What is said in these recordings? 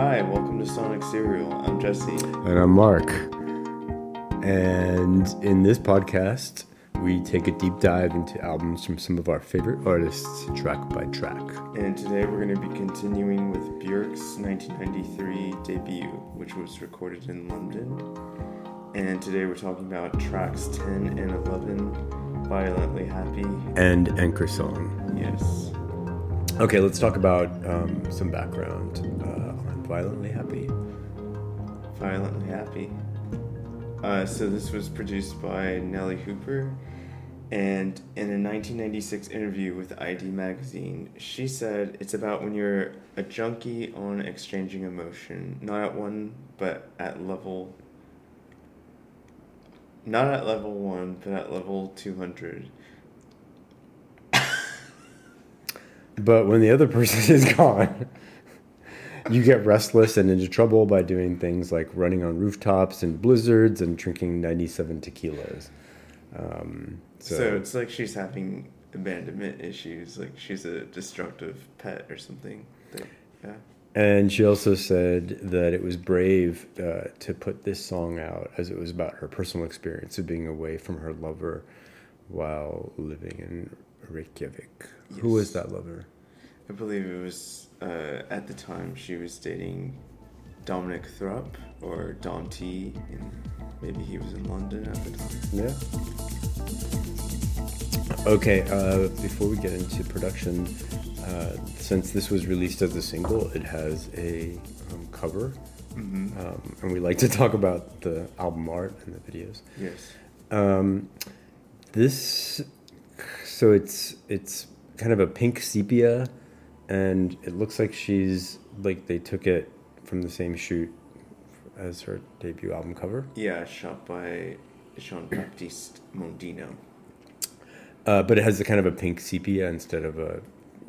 Hi, welcome to Sonic Serial. I'm Jesse. And I'm Mark. And in this podcast, we take a deep dive into albums from some of our favorite artists, track by track. And today we're going to be continuing with Björk's 1993 debut, which was recorded in London. And today we're talking about tracks 10 and 11, Violently Happy. And Anchor Song. Yes. Okay, let's talk about um, some background uh, Violently Happy. Violently Happy. Uh, so this was produced by Nellee Hooper. And in a 1996 interview with ID Magazine, she said it's about when you're a junkie on exchanging emotion, not at one, but at level not at level one, but at level 200. but when the other person is gone, you get restless and into trouble by doing things like running on rooftops and blizzards and drinking 97 tequilas. Um, so, so it's like she's having abandonment issues, like she's a destructive pet or something. That, yeah. And she also said that it was brave uh, to put this song out as it was about her personal experience of being away from her lover while living in Reykjavik. Yes. Who was that lover? I believe it was uh, at the time she was dating Dominic Thrupp or Dom T, and maybe he was in London at the time. Yeah. Okay, uh, before we get into production, uh, since this was released as a single, it has a um, cover, mm-hmm. um, and we like to talk about the album art and the videos. Yes. Um, this, so it's it's kind of a pink sepia, and it looks like she's like they took it from the same shoot as her debut album cover. Yeah, shot by Jean Baptiste Mondino. Uh, but it has the kind of a pink sepia instead of a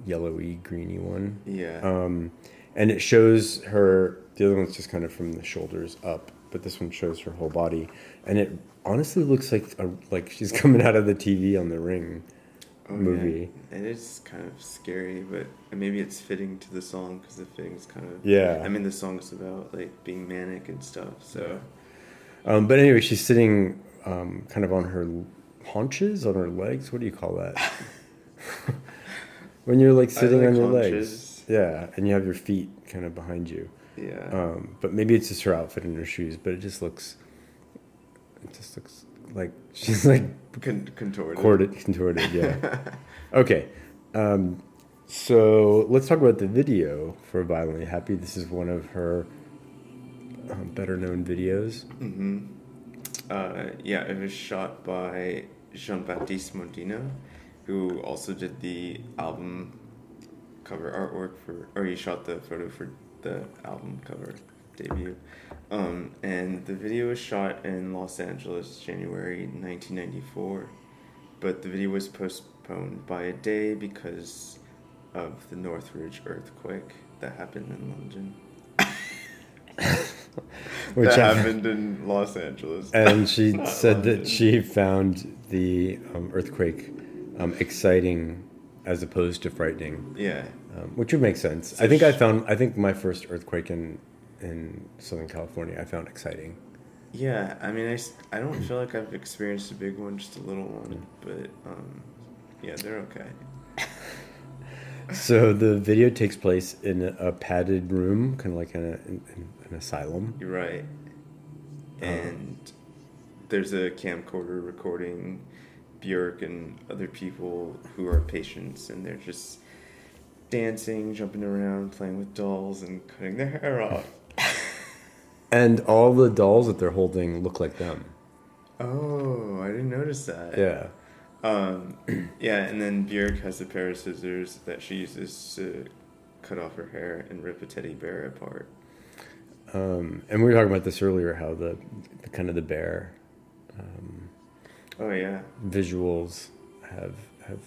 yellowy greeny one. Yeah. Um, and it shows her. The other one's just kind of from the shoulders up, but this one shows her whole body, and it honestly looks like a, like she's coming out of the TV on the Ring oh, movie. Yeah. It is kind of scary, but maybe it's fitting to the song because the thing's kind of yeah. I mean, the song's about like being manic and stuff. So. Um, but anyway, she's sitting um, kind of on her haunches, on her legs. What do you call that? when you're like sitting like on your legs. Yeah, and you have your feet kind of behind you. Yeah. Um, but maybe it's just her outfit and her shoes, but it just looks, it just looks like she's like Con- contorted. Contorted, contorted. Yeah. okay. Um, so let's talk about the video for "Violently Happy." This is one of her um, better known videos. Mm-hmm. Uh, yeah, it was shot by Jean Baptiste Mondino who also did the album cover artwork for, or he shot the photo for the album cover debut. Um, and the video was shot in Los Angeles, January 1994, but the video was postponed by a day because of the Northridge earthquake that happened in London. Which that happened in Los Angeles. And she said London. that she found the um, earthquake um, exciting as opposed to frightening. Yeah. Um, which would make sense. I think I found. I think my first earthquake in in Southern California, I found exciting. Yeah, I mean, I, I don't feel like I've experienced a big one, just a little one, but um, yeah, they're okay. so the video takes place in a padded room, kind of like in, a, in, in an asylum. You're right. Uh-huh. And there's a camcorder recording Björk and other people who are patients, and they're just dancing, jumping around, playing with dolls, and cutting their hair off. And all the dolls that they're holding look like them. Oh, I didn't notice that. Yeah. Um, yeah, and then Björk has a pair of scissors that she uses to cut off her hair and rip a teddy bear apart. Um, and we were talking about this earlier, how the, the kind of the bear um, Oh yeah. Visuals have have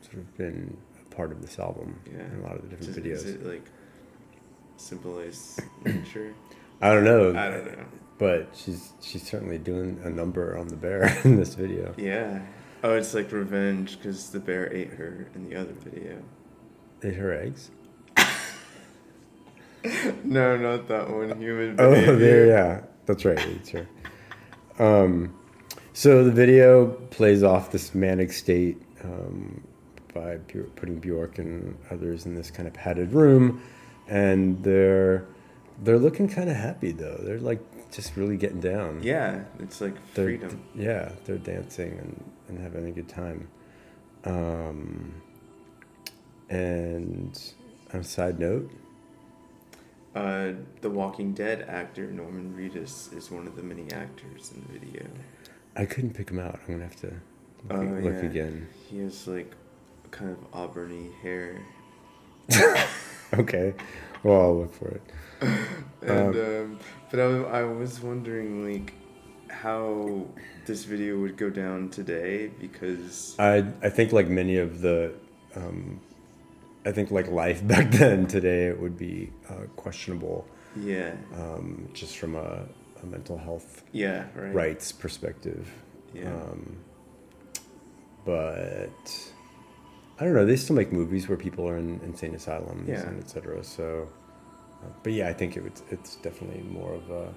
sort of been a part of this album. Yeah. In a lot of the different videos. Is it like symbolize nature? I don't know. I don't know. But she's she's certainly doing a number on the bear in this video. Yeah. Oh, it's like revenge because the bear ate her in the other video. Ate her eggs. no, not that one. Human Oh, there, yeah, that's right. It's her. Um, so the video plays off this manic state um, by putting Bjork and others in this kind of padded room, and they're they're looking kind of happy though. They're like just really getting down. Yeah, it's like they're, freedom. Yeah, they're dancing and, and having a good time. Um, and on a side note, Uh, the Walking Dead actor Norman Reedus is one of the many actors in the video. I couldn't pick him out. I'm gonna have to look, Oh, look yeah. again. He has like kind of auburny hair, Okay, well I'll look for it. and um, but I, I was wondering like how this video would go down today because I I think like many of the, um, I think like life back then today it would be uh, questionable, yeah um, just from a, a mental health yeah right rights perspective. yeah Um, but I don't know. They still make movies where people are in insane asylums Yeah. and etc. So, uh, but yeah, I think it would, it's definitely more of a um,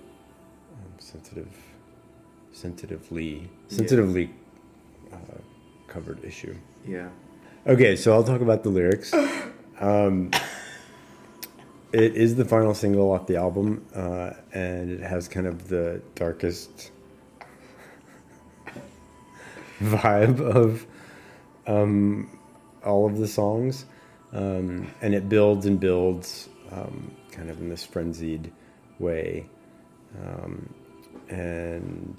sensitive, sensitively, Yeah. sensitively uh, covered issue. yeah Okay, so I'll talk about the lyrics. Um, it is the final single off the album, uh, and it has kind of the darkest vibe of um, all of the songs. Um, and it builds and builds um, kind of in this frenzied way. Um, and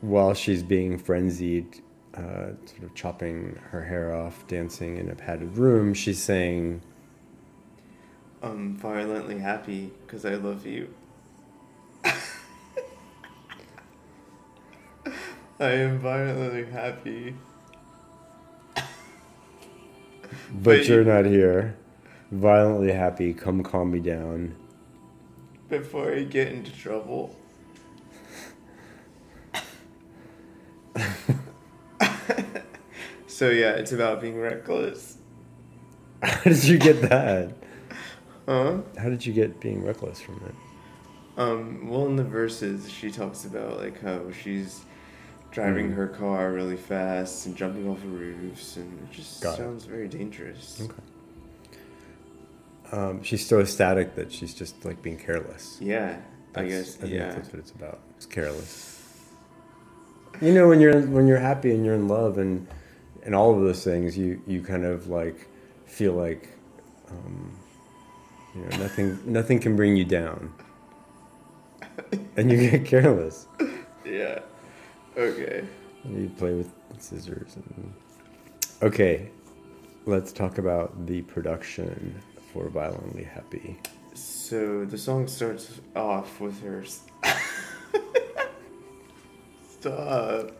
while she's being frenzied, uh, sort of chopping her hair off, dancing in a padded room, she's saying, I'm violently happy because I love you. I am violently happy. But But you're you- not here. Violently happy, come calm me down. before I get into trouble. so yeah, it's about being reckless. How did you get that? Huh? How did you get being reckless from it? Um, well, in the verses, she talks about like how she's driving Mm. her car really fast and jumping off of roofs, and it just Got it. sounds very dangerous. Okay. Um, she's so ecstatic that she's just like being careless. Yeah, I guess. I yeah, that's what it's about. It's careless. You know, when you're when you're happy and you're in love and and all of those things, you you kind of like feel like um, you know nothing nothing can bring you down, and you get careless. yeah. Okay. You play with scissors and okay. Let's talk about the production for "Violently Happy." So the song starts off with her. Stop.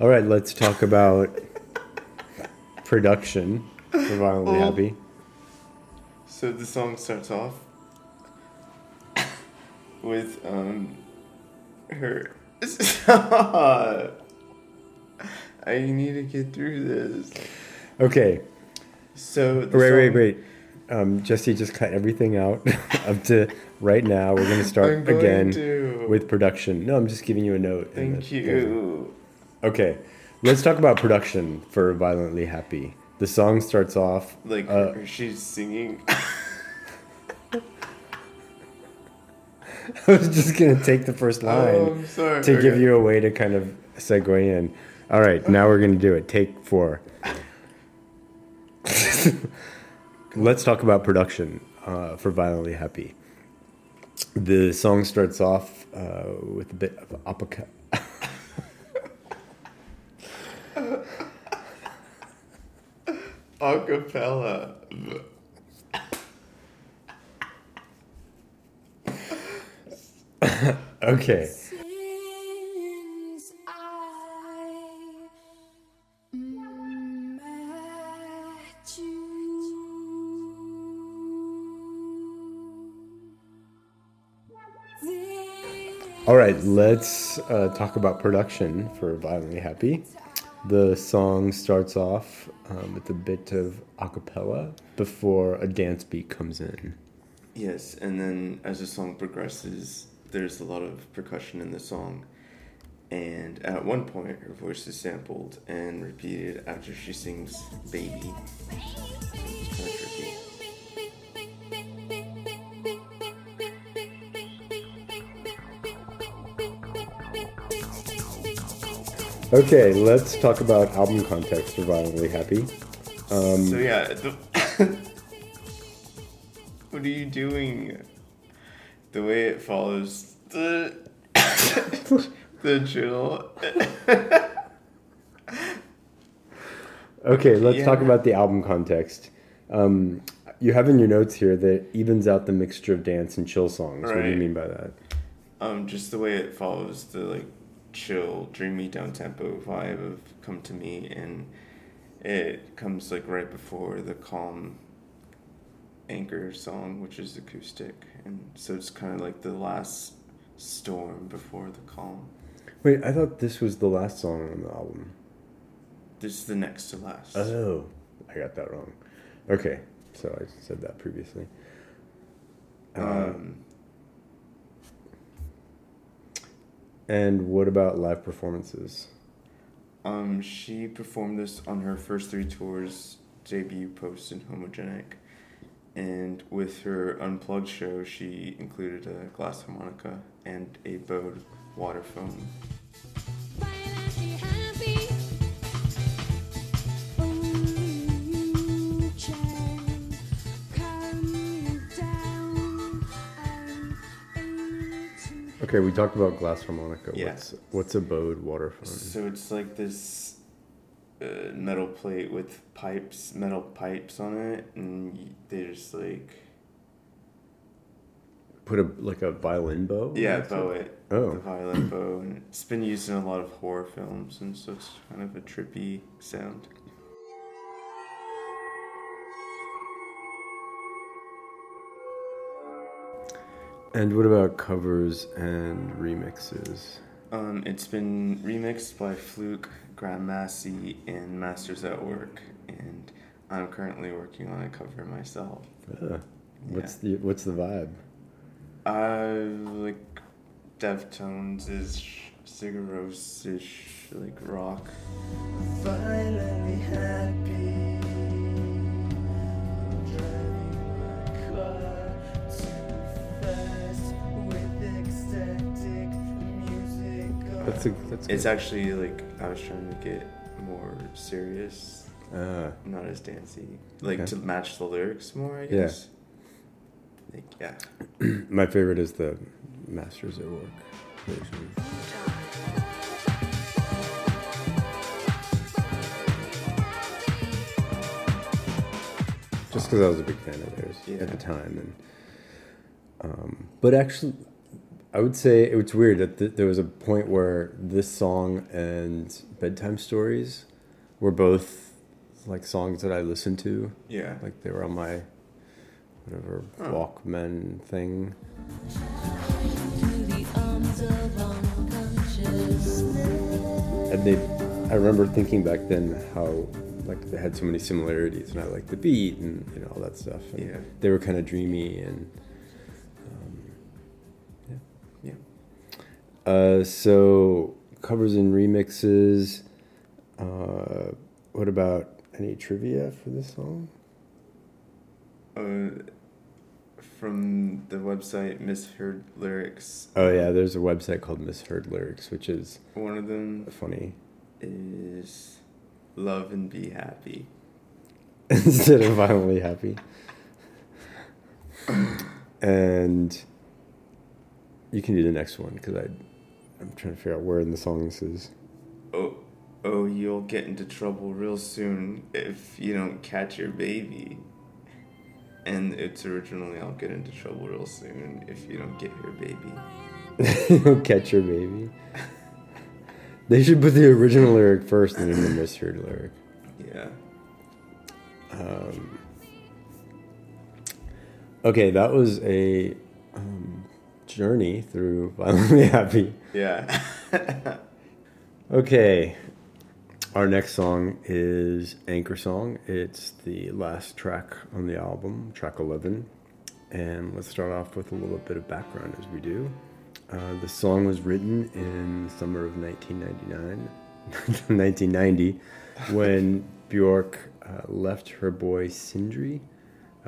All right, let's talk about production for "Violently Oh. Happy." So the song starts off with um her. Stop. I need to get through this. Okay, So the wait, wait, song- wait. Um, Jesse just cut everything out up to right now. We're gonna start going again to. with production. No, I'm just giving you a note. Thank that- you. Okay, let's talk about production for "Violently Happy." The song starts off Like Uh, she's singing. I was just gonna take the first line. Oh, I'm sorry. to give you a way to kind of segue in. All right, now we're going to do it. Take four. Let's talk about production uh, for Violently Happy. The song starts off uh, with a bit of apoca- acapella. Okay, all right. Let's uh, talk about production for Violently Happy. The song starts off um, with a bit of a cappella before a dance beat comes in. Yes, and then as the song progresses, there's a lot of percussion in the song. And at one point, her voice is sampled and repeated after she sings Baby. Okay, let's talk about album context for Violently Happy. Um, So, yeah, the what are you doing? The way it follows the, the drill. Okay, let's talk about the album context. Um, you have in your notes here that evens out the mixture of dance and chill songs. What do you mean by that? Um, just the way it follows the like chill, dreamy, down tempo vibe of "Come to Me," and it comes like right before the calm anchor song, which is acoustic, and so it's kind of like the last storm before the calm. Wait, I thought this was the last song on the album. This is the next to last. Oh, I got that wrong. Okay, so I said that previously. Uh, Um, and what about live performances? um, she performed this on her first three tours, debut, post, and homogenic. And with her unplugged show, she included a glass harmonica and a bowed water phone. Okay, we talked about glass harmonica. Yeah. What's what's a bowed water? So it's like this uh, metal plate with pipes, metal pipes on it, and they just like Put a like a violin bow. yeah, bow it? it, Oh. the violin bow, and it's been used in a lot of horror films, and so it's kind of a trippy sound. And what about covers and remixes? Um, it's been remixed by Fluke, Graham Massey, and Masters at Work, and I'm currently working on a cover myself. Ah, what's the what's the vibe? I like Deftones is Sigur Rós ish like rock. Violently happy. That's a that's It's good. actually like I was trying to get more serious, Ah, not as dancey, like Okay. to match the lyrics more. I Yeah. guess. Like yeah. my favorite is the Masters at Work version. Just because I was a big fan of theirs Yeah. at the time, and um, but actually, I would say it was weird that th- there was a point where this song and bedtime stories were both like songs that I listened to, Yeah. like they were on my whatever Huh. Walkman thing. to the arms of unconsciousness. And they, I remember thinking back then how like they had so many similarities, and I liked the beat and you know all that stuff. And Yeah. they were kind of dreamy and Uh, so covers and remixes. Uh, what about any trivia for this song? Uh, from the website Misheard Lyrics. Oh yeah, there's a website called Misheard Lyrics, which is One of them funny. is Love and Be Happy. instead of violently happy. and you can do the next one because I, I'm trying to figure out where in the song this is. Oh, oh, you'll get into trouble real soon if you don't catch your baby. And it's originally I'll get into trouble real soon if you don't get your baby. You'll catch your baby. They should put the original lyric first and then the misheard lyric. Yeah. Um, okay, that was a um, journey through violently happy. Yeah. Okay. Our next song is Anchor Song. It's the last track on the album, track 11. And let's start off with a little bit of background as we do. Uh, the song was written in the summer of 1999, 1990, when Bjork uh, left her boy Sindri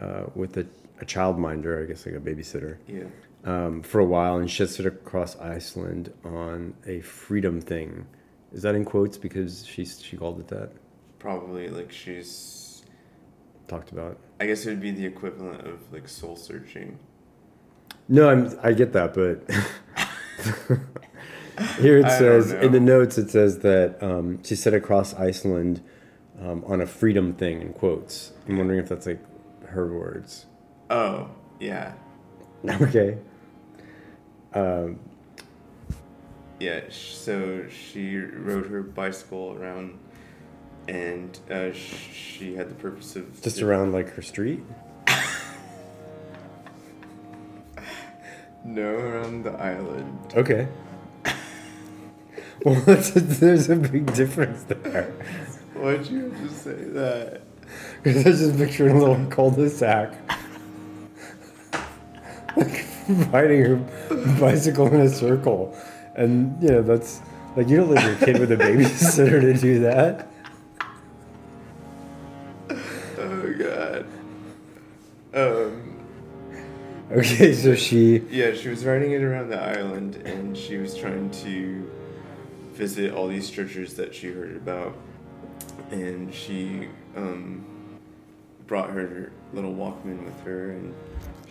uh, with a, a childminder, I guess like a babysitter, Yeah. Um, for a while and it across Iceland on a freedom thing. Is that in quotes because she she called it that? Probably like she's. Talked about. I guess it would be the equivalent of like soul searching. No, I'm I get that, but here it says in the notes it says that um, she said across Iceland um, on a freedom thing in quotes. I'm wondering if that's like her words. Oh, yeah. okay. Um, Yeah, so she rode her bicycle around and uh, she had the purpose of. just around like her street. No, around the island. Okay. well, that's there's a big difference there. Why'd you have to say that? Because I was just picturing a little cul-de-sac. like riding her bicycle in a circle. And, you know, that's like you don't leave your kid with a babysitter to do that. Oh, God. Um. Okay, so she. Yeah, she was riding it around the island and she was trying to visit all these churches that she heard about. And she um, brought her little Walkman with her and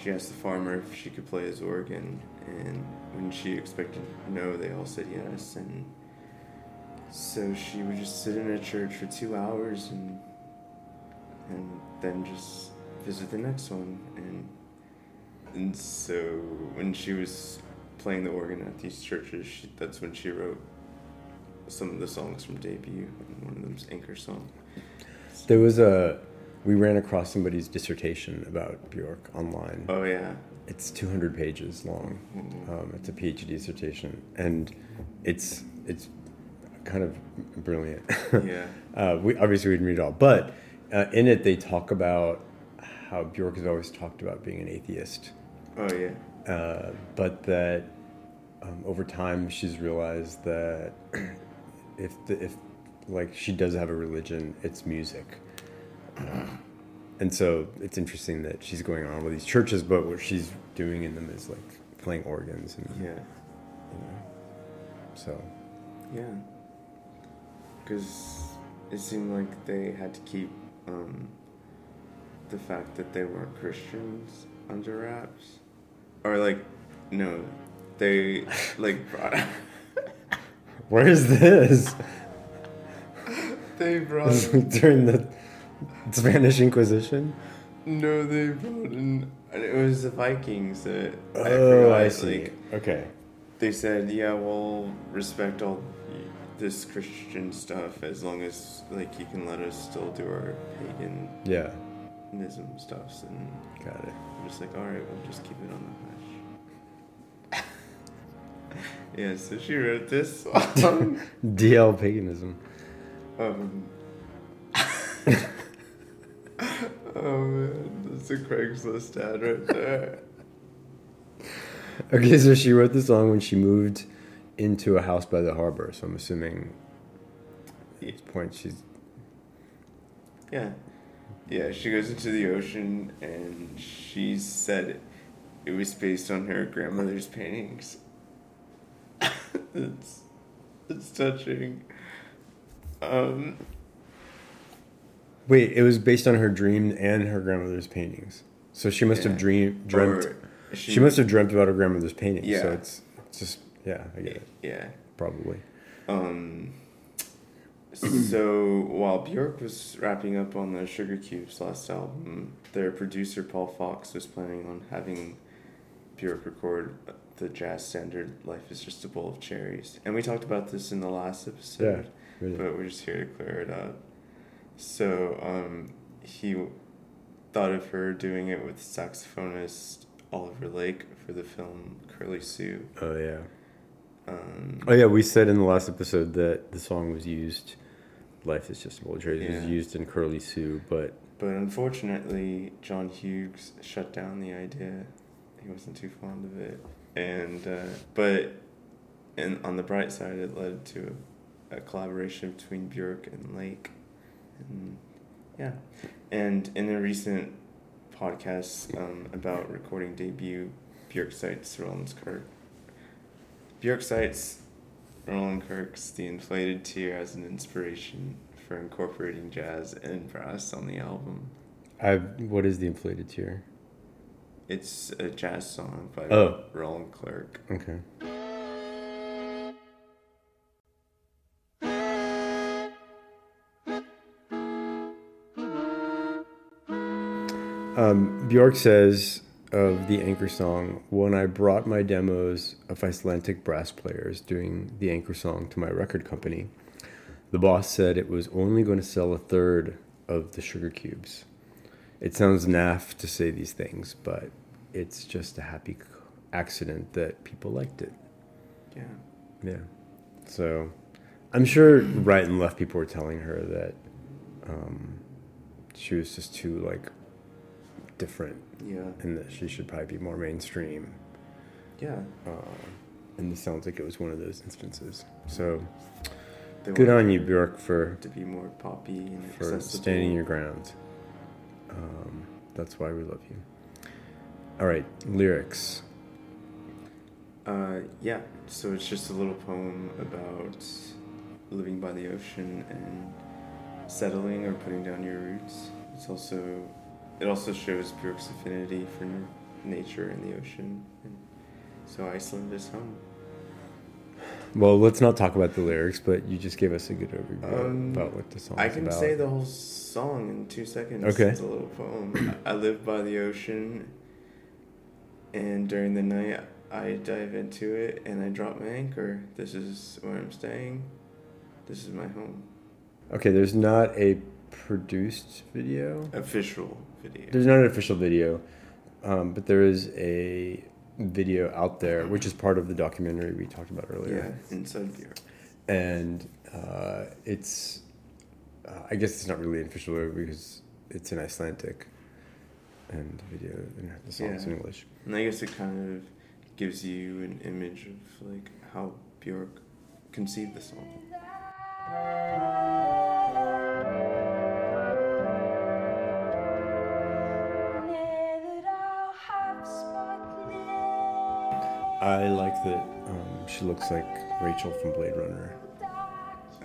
she asked the farmer if she could play his organ. And when she expected no, they all said yes. And so she would just sit in a church for two hours and and then just visit the next one. And and so when she was playing the organ at these churches, she, that's when she wrote some of the songs from debut. And one of them's Anchor Song. There was a. We ran across somebody's dissertation about Bjork online. Oh yeah. It's 200 pages long. Um, it's a PhD dissertation, and it's it's kind of brilliant. Yeah. uh, we obviously we didn't read it all, but uh, in it they talk about how Bjork has always talked about being an atheist, Oh yeah. uh, but that um, over time she's realized that if the, if like she does have a religion, it's music. And so it's interesting that she's going on with these churches, but what she's doing in them is like playing organs and Yeah. you know. So Yeah. Because it seemed like they had to keep um, the fact that they weren't Christians under wraps. Or, like, no, they, like, brought. where is this? they brought. During the Spanish Inquisition. No, they brought in. It was the Vikings that. Oh, I see. Like, okay. they said, yeah, we'll respect all this Christian stuff as long as, like, you can let us still do our pagan Yeah. nism stuffs and Got it. I'm just like, all right, we'll just keep it on the hush. yeah, so she wrote this song. DL paganism. um, oh man, that's a Craigslist ad right there. Okay, so she wrote the song when she moved into a house by the harbor. So I'm assuming at this point she's Yeah, yeah. She goes into the ocean, and she said it was based on her grandmother's paintings. it's it's touching. Um, wait. It was based on her dream and her grandmother's paintings. So she must Yeah. have dream dreamt. or She, must have dreamt about her grandmother's paintings. So Yeah. it's, it's just yeah, I get it. Yeah. Probably. Um. So while Bjork was wrapping up on the Sugar Cubes last album, their producer Paul Fox was planning on having Bjork record the jazz standard "Life Is Just a Bowl of Cherries," and we talked about this in the last episode, Really. but we're just here to clear it up. So um, he thought of her doing it with saxophonist Oliver Lake for the film Curly Sue. Oh yeah. Um, Oh yeah, we said in the last episode that the song was used Life is Just a Bullet Train. It was used in Curly Sue, but But unfortunately, John Hughes shut down the idea. He wasn't too fond of it, and uh, but and on the bright side, it led to a, collaboration between Björk and Lake, and yeah, and in a recent podcast um, about recording debut, Björk cites Roland Kirk. Björk cites Roland Kirk's "The Inflated Tear" as an inspiration for incorporating jazz and brass on the album. I what is the inflated tear? It's a jazz song by Oh. Roland Clark. Okay. Um, Bjork says of the Anchor song, when I brought my demos of Icelandic brass players doing the Anchor song to my record company, the boss said it was only going to sell a third of the sugar cubes. It sounds naff to say these things, but it's just a happy accident that people liked it. Yeah. Yeah. So I'm sure right and left people were telling her that um, she was just too like different Yeah. and that she should probably be more mainstream. Yeah. Uh, and this sounds like it was one of those instances. So They good on you, Bjork, for to be more poppy and for accessible. standing your ground. Um, that's why we love you. All right, lyrics. Uh, yeah. So it's just a little poem about living by the ocean and settling or putting down your roots. It's also it also shows Björk's affinity for nature and the ocean. And so Iceland is home. Well, let's not talk about the lyrics, but you just gave us a good overview Um, about what the song is. I can about. say the whole song in two seconds. Okay. It's a little poem. I live by the ocean, and during the night I dive into it and I drop my anchor. This is where I'm staying. This is my home. Okay, there's not a produced video. Official video. There's not an official video, um, but there is a video out there, which is part of the documentary we talked about earlier. yeah, inside Europe. And uh, it's, uh, I guess it's not really an official video because it's in Icelandic, and the video and the song's in English. And I guess it kind of gives you an image of like how Bjork conceived the song. I like that um, she looks like Rachel from Blade Runner.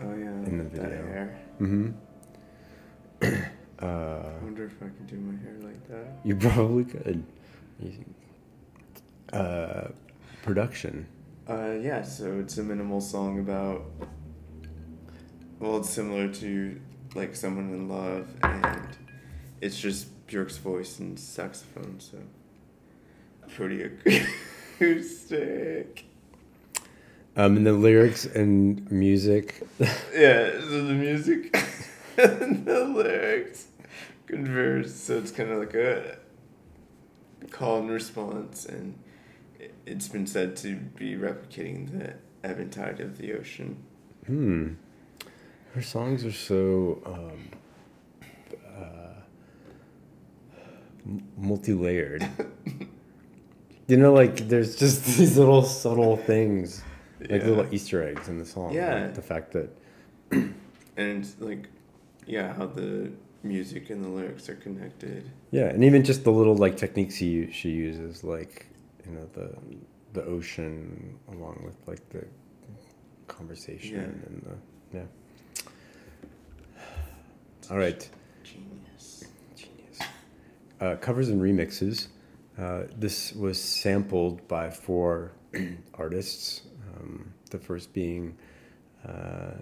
Oh yeah, In the that video. hair. Mm-hmm. I uh, wonder if I could do my hair like that. you probably could. You- Uh, production. Uh, yeah, so it's a minimal song about. Well, it's similar to like someone in love, and it's just Björk's voice and saxophone, so pretty acoustic. Um, and the lyrics and music. yeah, so the music and the lyrics converse, so it's kind of like a call and response, and it- it's been said to be replicating the ebb and tide of the ocean. Hmm. Her songs are so um, uh, multi-layered. you know, like there's just these little subtle things, like Yeah. little Easter eggs in the song. Yeah. Like the fact that and like yeah how the music and the lyrics are connected yeah, and even just the little like techniques he she uses, like you know the the ocean along with like the conversation Yeah. and the yeah. All right. genius Genius. Uh, covers and remixes. Uh, this was sampled by four artists. Um, the first being uh,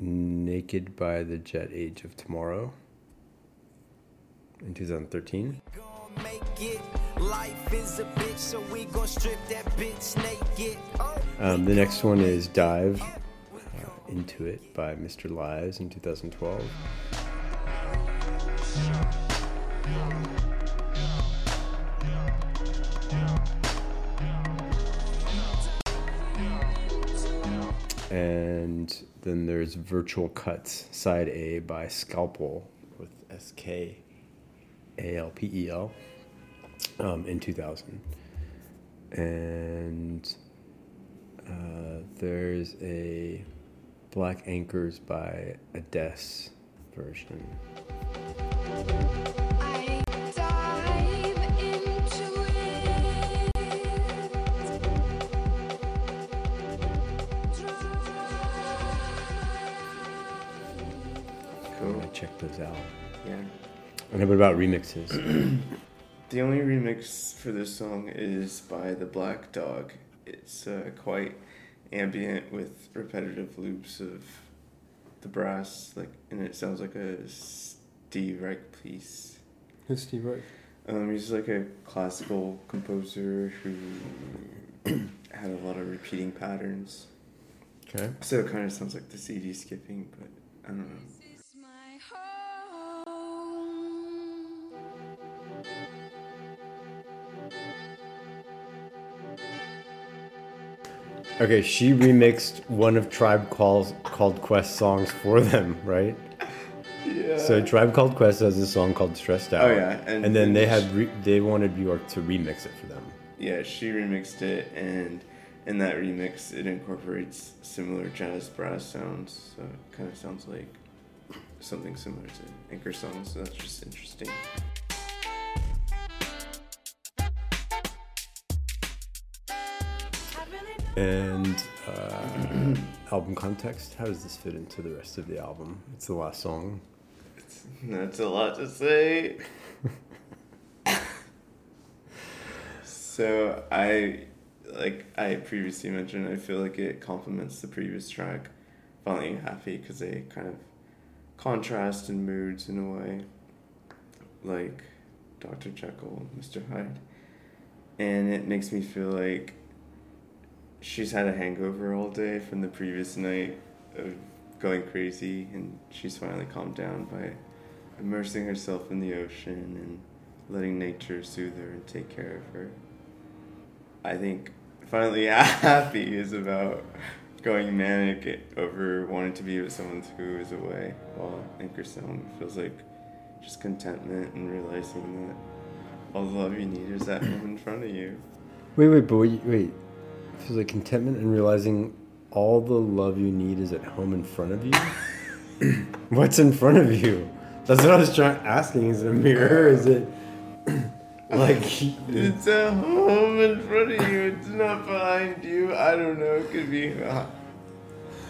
Naked by the Jet Age of Tomorrow in 2013. gon' make it. Life is a bitch, so we gon' strip that bitch naked. Oh. Um, the next one is Dive uh, Into It by Mr. Lies in 2012. And then there's Virtual Cuts Side A by Skalpel with S K A L P E L um, in 2000. And uh, there's a Black Anchors by Ades version. Check those out. Yeah. And what about remixes? The only remix for this song is by the Black Dog. It's uh, quite ambient with repetitive loops of the brass, like, and it sounds like a Steve Reich piece. Who's Steve Reich? Um, he's like a classical composer who had a lot of repeating patterns. Okay. So it kind of sounds like the CD skipping, but I don't know. Okay, she remixed one of Tribe Call's called Quest songs for them, right? Yeah. So Tribe Called Quest has a song called Stressed Out. Oh, yeah, and- And, then they and had re- they wanted Bjork to remix it for them. yeah, she remixed it, and in that remix, it incorporates similar jazz brass sounds. So it kind of sounds like something similar to Anchor songs. So that's just interesting. And uh, album context, how does this fit into the rest of the album? It's the last song. That's a lot to say. so I, like I previously mentioned, I feel like it complements the previous track, "Violently Happy," because they kind of contrast in moods in a way, like Doctor Jekyll, Mister Hyde, and it makes me feel like she's had a hangover all day from the previous night of going crazy, and she's finally calmed down by immersing herself in the ocean and letting nature soothe her and take care of her. I think violently happy is about going manic over wanting to be with someone who is away, while Anchor feels like just contentment and realizing that all the love you need is at home in front of you. Wait, wait, wait, wait. Feels like contentment and realizing all the love you need is at home in front of you. What's in front of you? That's what I was trying asking. Is it a mirror? Is it like It's at home in front of you. It's not behind you. I don't know. It could be. Uh,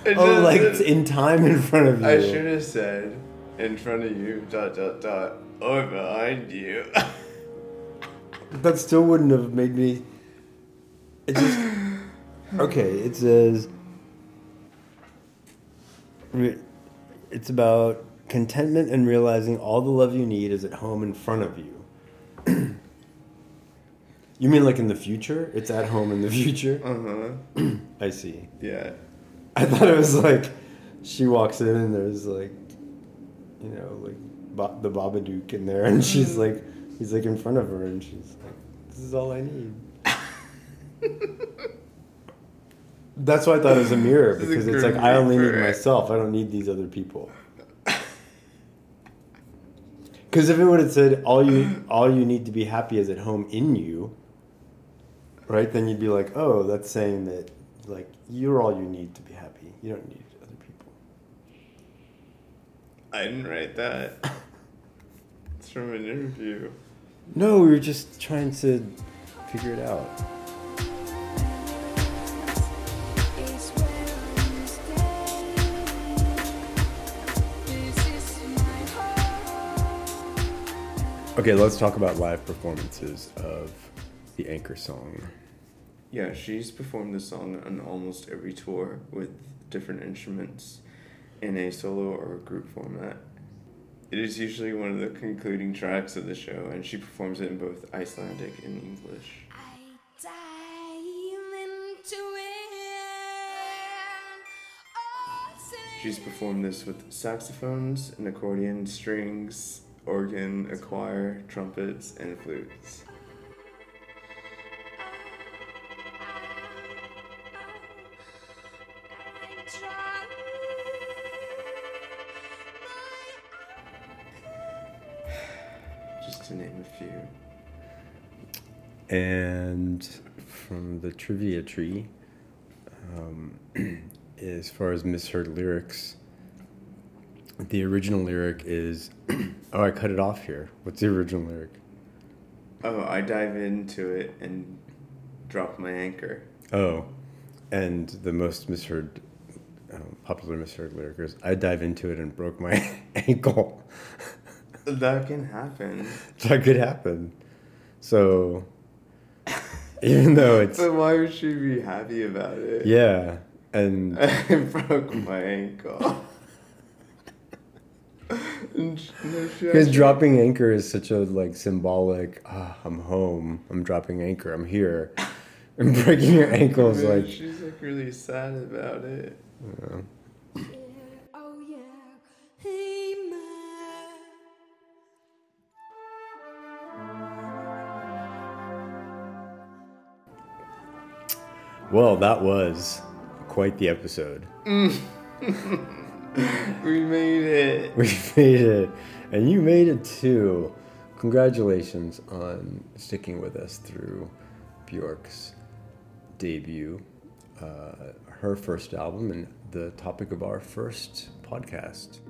it oh, like it's in time in front of you? I should have said in front of you. Dot dot dot. Or behind you. That still wouldn't have made me. It just okay. It says it's about contentment and realizing all the love you need is at home in front of you. you mean like in the future? It's at home in the future. uh huh. I see. Yeah. I thought it was like she walks in and there's like, you know, like the Babadook in there, and she's like, he's like in front of her, and she's like, "This is all I need." That's why I thought it was a mirror because it's like I only need myself. I don't need these other people. Because if it would have said all you all you need to be happy is at home in you, right? Then you'd be like, oh, that's saying that like you're all you need to be happy. You don't need other people. I didn't write that. It's from an interview. No, we were just trying to figure it out. Okay, let's talk about live performances of the Anchor song. Yeah, she's performed this song on almost every tour with different instruments in a solo or group format. It is usually one of the concluding tracks of the show, and she performs it in both Icelandic and English. She's performed this with saxophones, an accordion, strings, organ, a choir, trumpets, and flutes. Just to name a few. And from the trivia tree, um, as far as misheard lyrics, the original lyric is, oh, I cut it off here. What's the original lyric? Oh, I dive into it and drop my anchor. Oh, and the most misheard, um, popular misheard lyric is, I dive into it and broke my ankle. That can happen. that could happen. So, even though it's, But why would she be happy about it? yeah, and I broke my ankle. And sh- no, she Because dropping anchor is such a like symbolic. Ah, I'm home. I'm dropping anchor. I'm here. And breaking your ankles is Man, like. she's like really sad about it. Yeah, oh yeah, hey man. well, that was quite the episode. We made it. We made it, and you made it too. Congratulations on sticking with us through Björk's debut, uh, her first album, and the topic of our first podcast.